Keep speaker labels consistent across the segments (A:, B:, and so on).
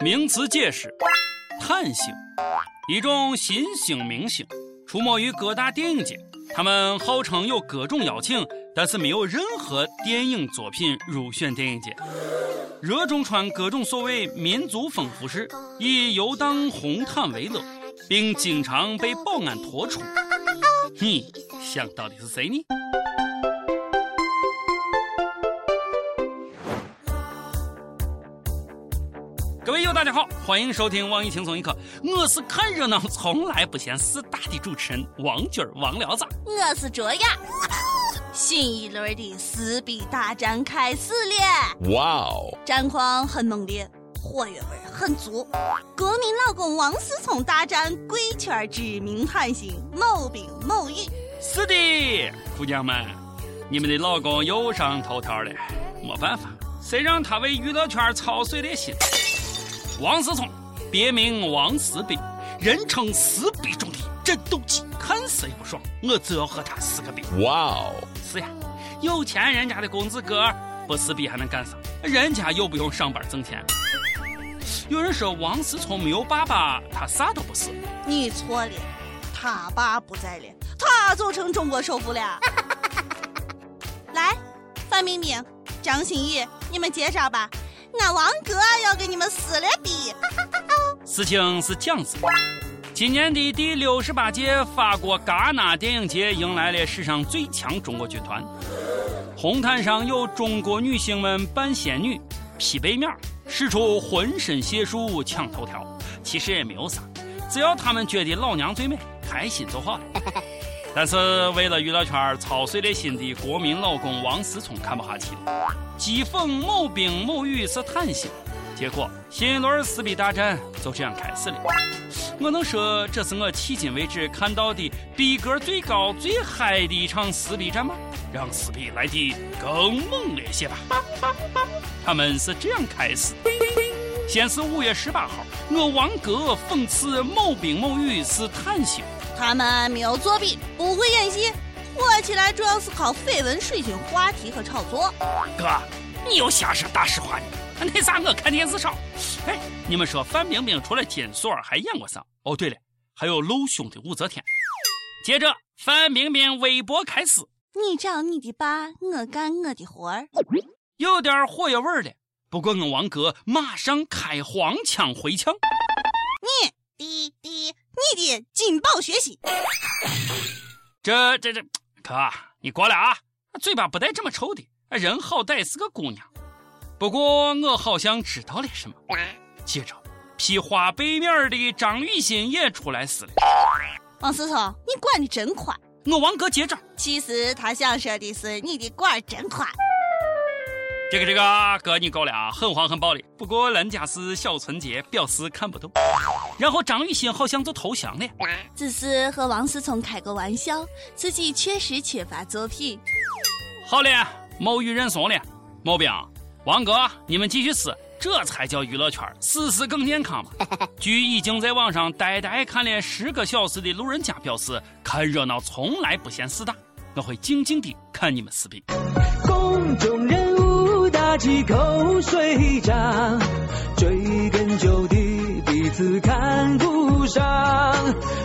A: 名词解释：探星，一种新兴明星，出没于各大电影节。他们号称有各种邀请，但是没有任何电影作品入选电影节。热衷穿各种所谓民族风服饰，以游荡红毯为乐，并经常被保安拖出。你想到底是谁呢？友，大家好，欢迎收听网易轻松一刻，我是看热闹从来不嫌事大的主持人王军儿王聊子。
B: 我是卓雅。新一轮的撕逼大战开始了，
C: 哇哦！
B: 战况很猛烈，火药味很足。国民老公王思聪大战贵圈知名韩星某冰某雨。
A: 是的，姑娘们，你们的老公又上头条了，没办法，谁让他为娱乐圈操碎了心。王思聪，别名王撕逼，人称撕逼中的战斗机，看谁不爽，我就要和他撕个逼。
C: 哇哦！
A: 是呀，有钱人家的公子哥不撕逼还能干啥？人家又不用上班挣钱。有人说王思聪没有爸爸，他啥都不是。
B: 你错了，他爸不在了，他就成中国首富了。来，范冰冰、张馨予，你们介绍吧。俺王哥要给你们撕了逼。
A: 事情是这样子的：今年的第六十八届法国戛纳电影节迎来了史上最强中国军团，红毯上有中国女星们扮仙女、披背面，使出浑身解数抢头条。其实也没有啥，只要他们觉得老娘最美，开心就好了。但是为了娱乐圈操碎了心的国民老公王思聪看不下去了，讥讽某冰某雨是贪心，结果新一轮撕逼大战就这样开始了。我能说这是我迄今为止看到的逼格最高、最嗨的一场撕逼战吗？让撕逼来的更猛烈些吧！他们是这样开始：先是五月十八号，我王哥讽刺某冰某雨是贪心。
B: 他们没有作弊，不会演戏，火起来主要是靠绯闻、水军、话题和炒作。
A: 哥，你又瞎说大实话呢？那啥，我看电视少。哎，你们说范冰冰除了金锁还演过啥？哦，对了，还有露胸的武则天。接着，范冰冰微博开始：
B: 你找你的爸，我干我的活儿，
A: 有点火药味了。不过我王哥马上开黄腔回呛：
B: 滴。你的劲爆学习，
A: 这这这，哥，你过来啊！嘴巴不带这么臭的，人好歹是个姑娘。不过我好像知道了什么。接着，披花背面的张雨欣也出来撕了。
B: 王思聪，你管的真宽。
A: 我王哥接着，
B: 其实他想说的是你的管真宽。
A: 这个这个哥你够了啊，很黄很暴力。不过人家是小纯洁，表示看不懂。然后张雨欣好像就投降了，
B: 只是和王思聪开个玩笑，自己确实缺乏作品。
A: 好了，某雨认怂了。毛病，王哥，你们继续撕，这才叫娱乐圈，死死更健康嘛。据已经在网上呆呆看了十个小时的路人甲表示，看热闹从来不嫌事大，我会静静地看你们撕逼。公众人。打起口水仗，追根究底，彼此看不上。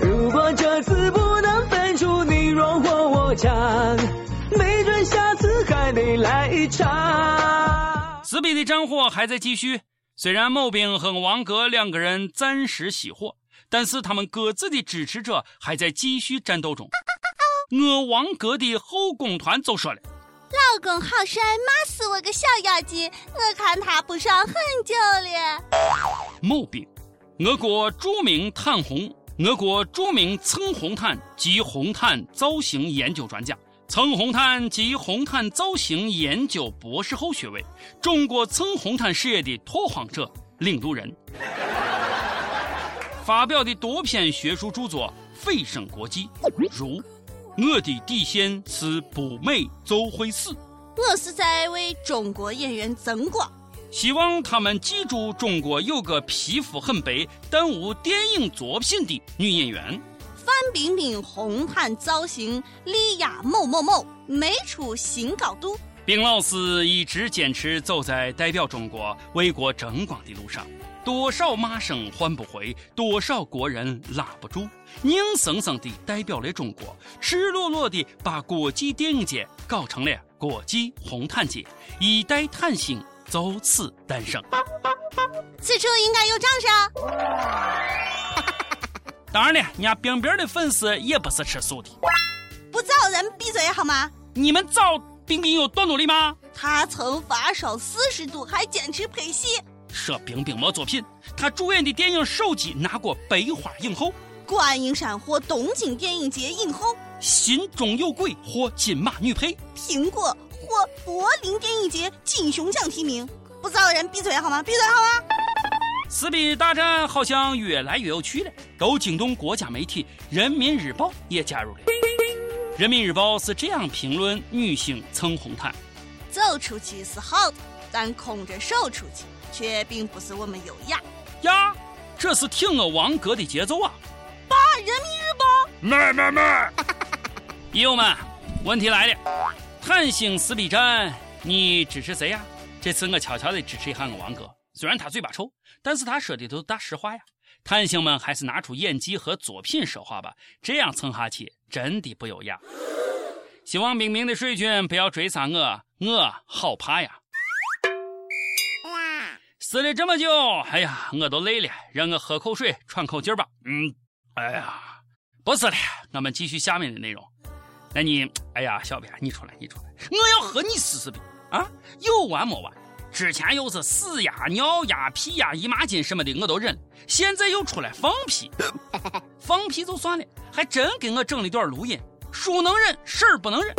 A: 如果这次不能分出你弱或我强，没准下次还得来一场。撕逼的战火还在继续，虽然某兵和王格两个人暂时熄火，但是他们各自的支持者还在继续战斗中。我王格的后宫团就说了。
B: 老公好帅，骂死我个小妖精！我看他不爽很久了。
A: 某兵，俄国著名毯红，俄国著名蹭红毯及红毯造型研究专家，蹭红毯及红毯造型研究博士后学位，中国蹭红毯事业的拓荒者、领路人，发表的多篇学术著作蜚声国际，如。我的底线是不美就会死。
B: 我是在为中国演员增光，
A: 希望他们记住中国有个皮肤很白但无电影作品的女演员
B: 范冰冰。红毯造型力压某某某，美出新高度。
A: 冰老师一直坚持走在代表中国为国争光的路上，多少骂声唤不回，多少国人拉不住，硬生生的代表了中国，赤裸裸的把国际电影节搞成了国际红毯节，一代毯星就此诞生。
B: 此处应该有掌声。
A: 当然了，人家冰冰的粉丝也不是吃素的。
B: 不找人闭嘴好吗？
A: 你们找冰冰有多努力吗？
B: 他曾发烧四十度还坚持拍戏。
A: 说冰冰没作品，他主演的电影《手机》拿过百花影后，
B: 观音山获东京电影节影后，
A: 心中有鬼获金马女配，
B: 苹果获柏林电影节金熊奖提名。不知道的人闭嘴好吗？闭嘴好吗？
A: 撕逼大战好像越来越有趣了，都惊动国家媒体《人民日报》也加入了。人民日报是这样评论女星蹭红毯：
B: 走出去是好的，但空着手出去却并不是我们优雅。
A: 呀，这是听我王哥的节奏啊！
B: 爸，人民日报，
A: 卖卖卖！友友们，问题来了，探星撕逼战，你支持谁呀？这次我悄悄的支持一下我王哥，虽然他嘴巴臭，但是他说的都是大实话呀。探星们还是拿出演技和作品说话吧，这样蹭下去真的不优雅。希望冰冰的水军不要追杀我，我好怕呀。撕了这么久，哎呀，我都累了，让我喝口水喘口气吧。嗯，哎呀，不是了，我们继续下面的内容。那你，哎呀，小编你出来，你出来，我要和你撕撕逼啊，有完没完？之前又是屎呀、尿呀、屁呀、姨妈巾什么的，我都忍了。现在又出来放屁，放屁就算了，还真给我整了一段录音。书能忍，事儿不能忍。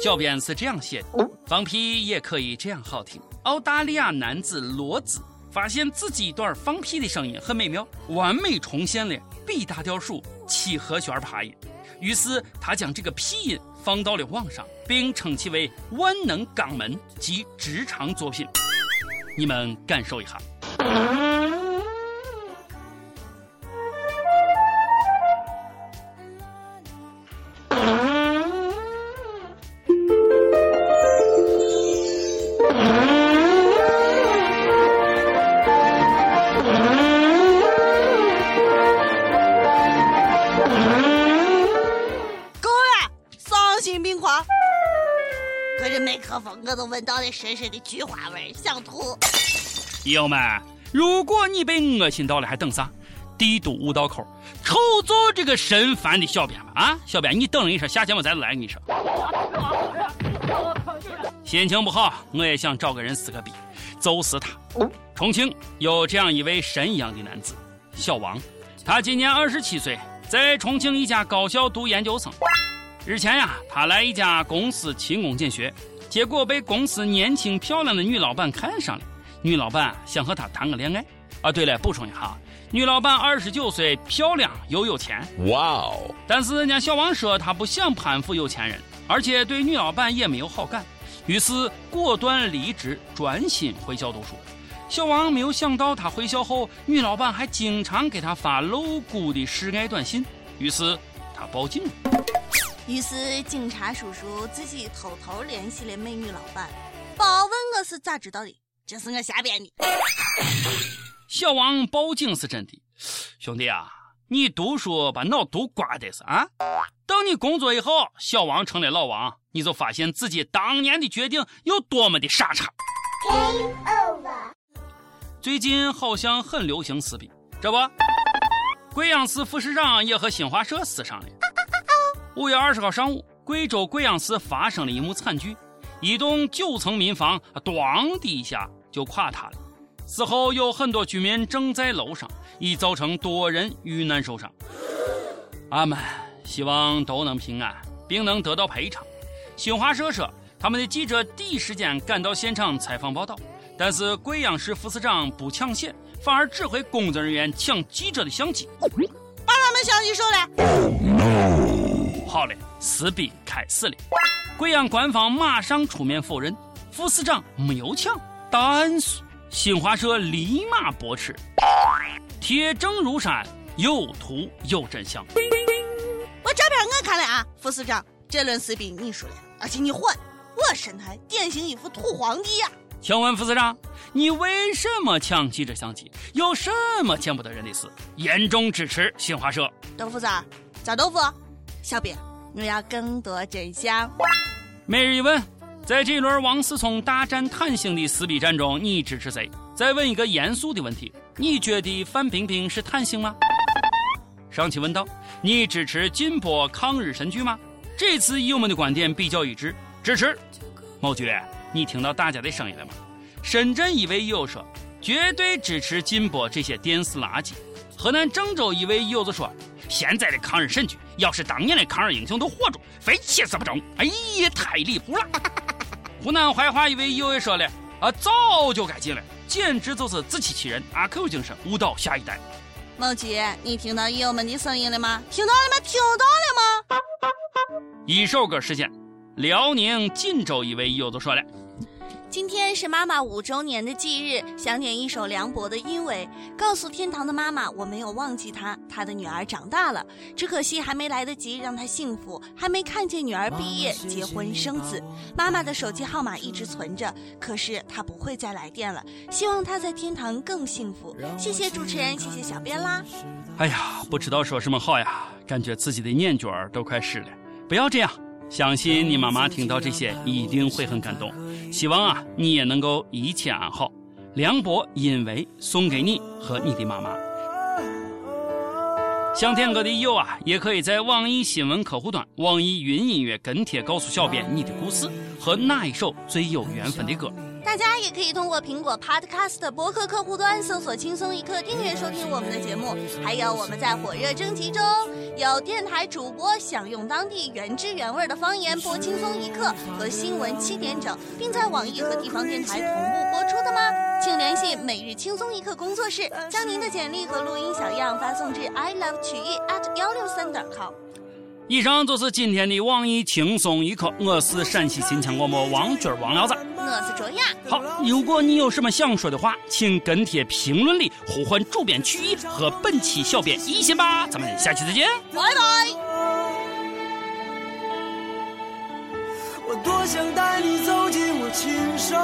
A: 小编是这样写的：放屁也可以这样好听。澳大利亚男子罗兹发现自己一段放屁的声音很美妙，完美重现了 B 大调数七和弦爬音。于是他将这个屁音放到了网上，并称其为万能肛门及直肠作品。你们感受一下。
B: 我都闻到了深深的菊花味，想吐。
A: 友友们，如果你被恶心到了，还等啥？帝都五道口，瞅瞅这个神烦的小编吧！啊，小编，你等了一声，下节目再来。你说，心情不好，我也想找个人撕个逼，揍死他。重庆有这样一位神一样的男子，小王，他今年二十七岁，在重庆一家高校读研究生。日前呀，他来一家公司勤工俭学，结果被公司年轻漂亮的女老板看上了。女老板想和他谈个恋爱。啊，对了，补充一下，女老板二十九岁，漂亮又有钱。哇哦！但是人家小王说他不想攀附有钱人，而且对女老板也没有好感，于是果断离职，专心回校读书。小王没有想到，他回校后，女老板还经常给他发露骨的示爱短信，于是他报警了。
B: 于是警察叔叔自己偷偷联系了美女老板，报问我是咋知道的，这是我瞎编的。
A: 小王报警是真的，兄弟啊，你读书把脑都瓜的是啊？等你工作以后，小王成了老王，你就发现自己当年的决定有多么的傻叉。最近好像很流行撕逼，这不，贵阳市副市长也和新华社撕上了。五月二十号上午，贵州贵阳市发生了一幕惨剧，一栋九层民房“咣”的一下就垮塌了。此后有很多居民正在楼上，已造成多人遇难受伤。阿们，希望都能平安，并能得到赔偿。新华社说，他们的记者第一时间赶到现场采访报道，但是贵阳市副市长不抢险，反而指挥工作人员抢记者的相机，
B: 把他们相机收了。
A: 好了，撕逼开始了。贵阳官方马上出面否认，副市长没有抢，但是新华社立马驳斥，铁证如山，有图有真相。
B: 我照片我看了啊，副市长，这轮撕逼你输了，而且你混。我神态典型一副土皇帝呀！
A: 请问副市长，你为什么抢记者相机？有什么见不得人的事？严重支持新华社。
B: 豆腐渣，炸豆腐。小编，我要更多真相。
A: 每日一问，在这一轮王思聪大战贪星的撕逼战中，你支持谁？再问一个严肃的问题：你觉得范冰冰是贪星吗？上期问道：你支持禁播抗日神剧吗？这次友们的观点比较一致，支持。某局，你听到大家的声音了吗？深圳一位友说，绝对支持禁播这些电视垃圾。河南郑州一位友子说，现在的抗日神剧要是当年的抗日英雄都活着，非气死不中。哎呀，太离谱了！湖南怀化一位友友说了，啊，早就该禁了，简直就是自欺欺人，阿 Q 精神，误导下一代。
B: 某吉，你听到友友们的声音了吗？听到了吗？听到了
A: 吗？一首歌时间，辽宁锦州一位友友都说了。
B: 今天是妈妈五周年的忌日，想点一首梁博的《因为》，告诉天堂的妈妈，我没有忘记她。她的女儿长大了，只可惜还没来得及让她幸福，还没看见女儿毕业、结婚、生子。妈妈的手机号码一直存着，可是她不会再来电了。希望她在天堂更幸福。谢谢主持人，谢谢小编啦。
A: 哎呀，不知道说什么好呀，感觉自己的眼角都快湿了。不要这样。相信你妈妈听到这些一定会很感动，希望啊你也能够一切安好。梁博因为送给你和你的妈妈。想点歌的友啊，也可以在网易新闻客户端、网易云音乐跟帖告诉小编你的故事和哪一首最有缘分的歌。
B: 大家也可以通过苹果 Podcast 博客客户端搜索“轻松一刻”订阅收听我们的节目。还有我们在火热征集中，有电台主播想用当地原汁原味的方言播《轻松一刻》和新闻七点整，并在网易和地方电台同步播出的吗？请联系每日轻松一刻工作室，将您的简历和录音小样发送至 i love 曲艺 at 幺六三点 com。
A: 以上就是今天的网易轻松一刻，我是陕西秦腔广播王军王聊子，
B: 我是卓雅。
A: 好，如果你有什么想说的话，请跟帖评论里呼唤主编曲艺和本期小编一心吧。咱们下期再见，
B: 拜拜。
C: 我多想带你走进我亲手。